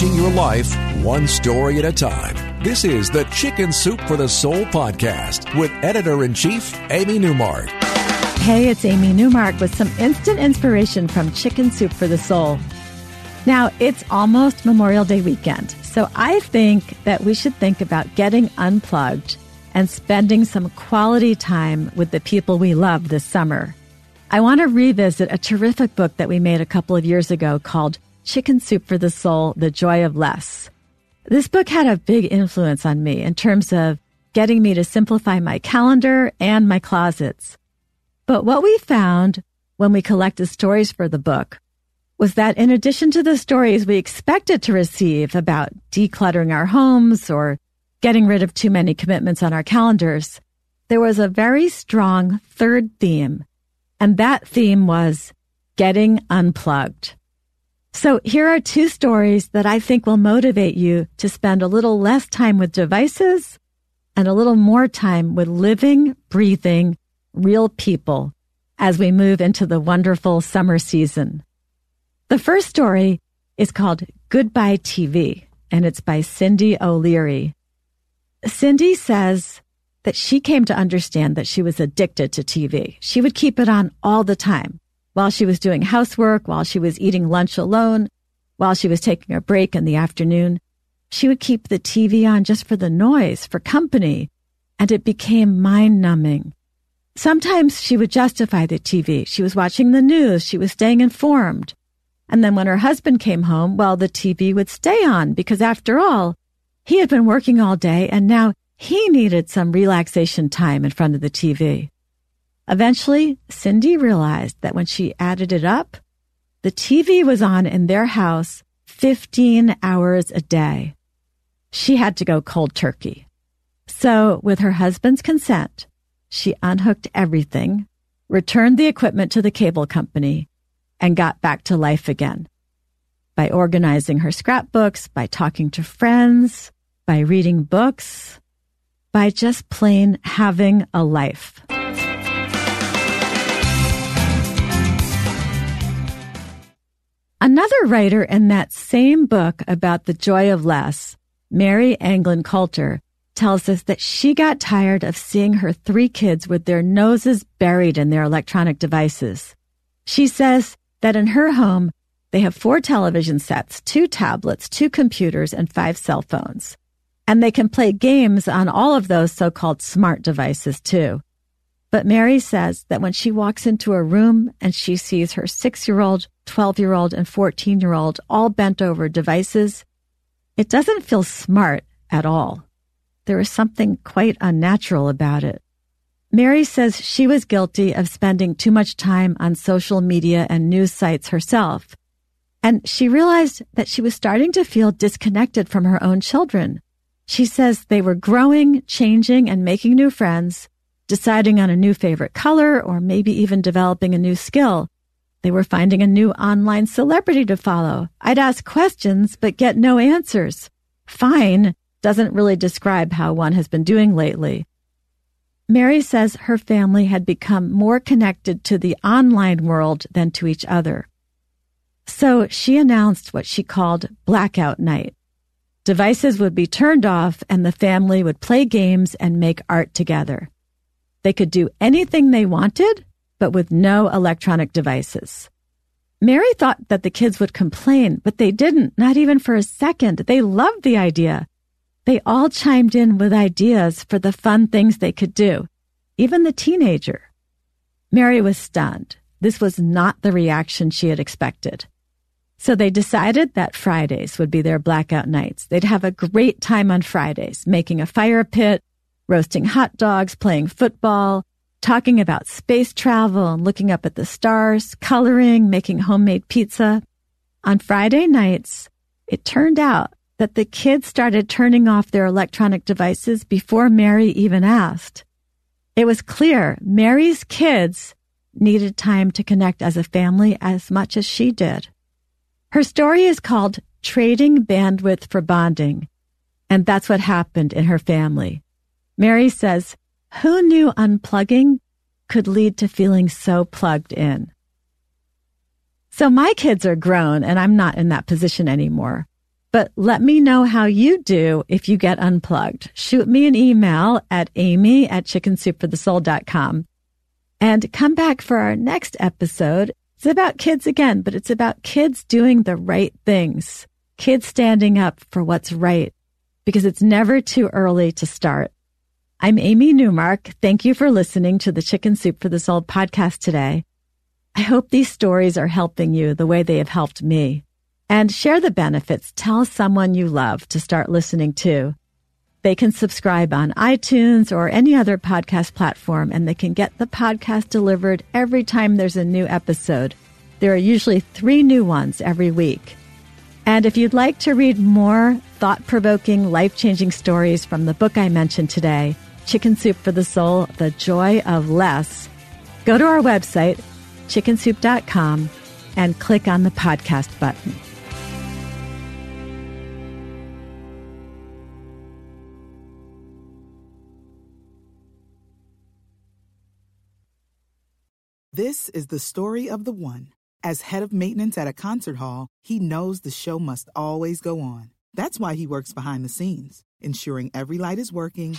Changing your life one story at a time. This is the Chicken Soup for the Soul podcast with editor in chief, Amy Newmark. Hey, it's Amy Newmark with some instant inspiration from Chicken Soup for the Soul. Now, it's almost Memorial Day weekend, so I think that we should think about getting unplugged and spending some quality time with the people we love this summer. I want to revisit a terrific book that we made a couple of years ago called Chicken Soup for the Soul The Joy of Less. This book had a big influence on me in terms of getting me to simplify my calendar and my closets. But what we found when we collected stories for the book was that in addition to the stories we expected to receive about decluttering our homes or getting rid of too many commitments on our calendars, there was a very strong third theme. And that theme was getting unplugged. So here are two stories that I think will motivate you to spend a little less time with devices and a little more time with living, breathing, real people as we move into the wonderful summer season. The first story is called Goodbye TV and it's by Cindy O'Leary. Cindy says that she came to understand that she was addicted to TV. She would keep it on all the time while she was doing housework, while she was eating lunch alone, while she was taking a break in the afternoon. She would keep the TV on just for the noise, for company, and it became mind numbing. Sometimes she would justify the TV. She was watching the news. She was staying informed. And then when her husband came home, well, the TV would stay on because after all, he had been working all day and now he needed some relaxation time in front of the TV. Eventually, Cindy realized that when she added it up, the TV was on in their house 15 hours a day. She had to go cold turkey. So, with her husband's consent, she unhooked everything, returned the equipment to the cable company, and got back to life again. By organizing her scrapbooks, by talking to friends, by reading books, by just plain having a life. Another writer in that same book about the joy of less, Mary Anglin Coulter, tells us that she got tired of seeing her three kids with their noses buried in their electronic devices. She says that in her home, they have four television sets, two tablets, two computers, and five cell phones. And they can play games on all of those so-called smart devices too. But Mary says that when she walks into a room and she sees her six year old, 12 year old, and 14 year old all bent over devices, it doesn't feel smart at all. There is something quite unnatural about it. Mary says she was guilty of spending too much time on social media and news sites herself. And she realized that she was starting to feel disconnected from her own children. She says they were growing, changing, and making new friends, deciding on a new favorite color, or maybe even developing a new skill. They were finding a new online celebrity to follow. I'd ask questions, but get no answers. Fine doesn't really describe how one has been doing lately. Mary says her family had become more connected to the online world than to each other. So she announced what she called blackout night. Devices would be turned off and the family would play games and make art together. They could do anything they wanted, but with no electronic devices. Mary thought that the kids would complain, but they didn't, not even for a second. They loved the idea. They all chimed in with ideas for the fun things they could do, even the teenager. Mary was stunned. This was not the reaction she had expected. So they decided that Fridays would be their blackout nights. They'd have a great time on Fridays, making a fire pit, roasting hot dogs, playing football, talking about space travel and looking up at the stars, coloring, making homemade pizza. On Friday nights, it turned out that the kids started turning off their electronic devices before Mary even asked. It was clear Mary's kids needed time to connect as a family as much as she did. Her story is called Trading Bandwidth for Bonding, and that's what happened in her family. Mary says, Who knew unplugging could lead to feeling so plugged in? So my kids are grown and I'm not in that position anymore. But let me know how you do if you get unplugged. Shoot me an email at amy at chickensoupforthesoul.com and come back for our next episode. It's about kids again, but it's about kids doing the right things, kids standing up for what's right because it's never too early to start. I'm Amy Newmark. Thank you for listening to the Chicken Soup for the Soul podcast today. I hope these stories are helping you the way they have helped me. And share the benefits. Tell someone you love to start listening too. They can subscribe on iTunes or any other podcast platform, and they can get the podcast delivered every time there's a new episode. There are usually three new ones every week. And if you'd like to read more thought provoking, life changing stories from the book I mentioned today, Chicken Soup for the Soul, The Joy of Less, go to our website, chickensoup.com, and click on the podcast button. This is the story of the one. As head of maintenance at a concert hall, he knows the show must always go on. That's why he works behind the scenes, ensuring every light is working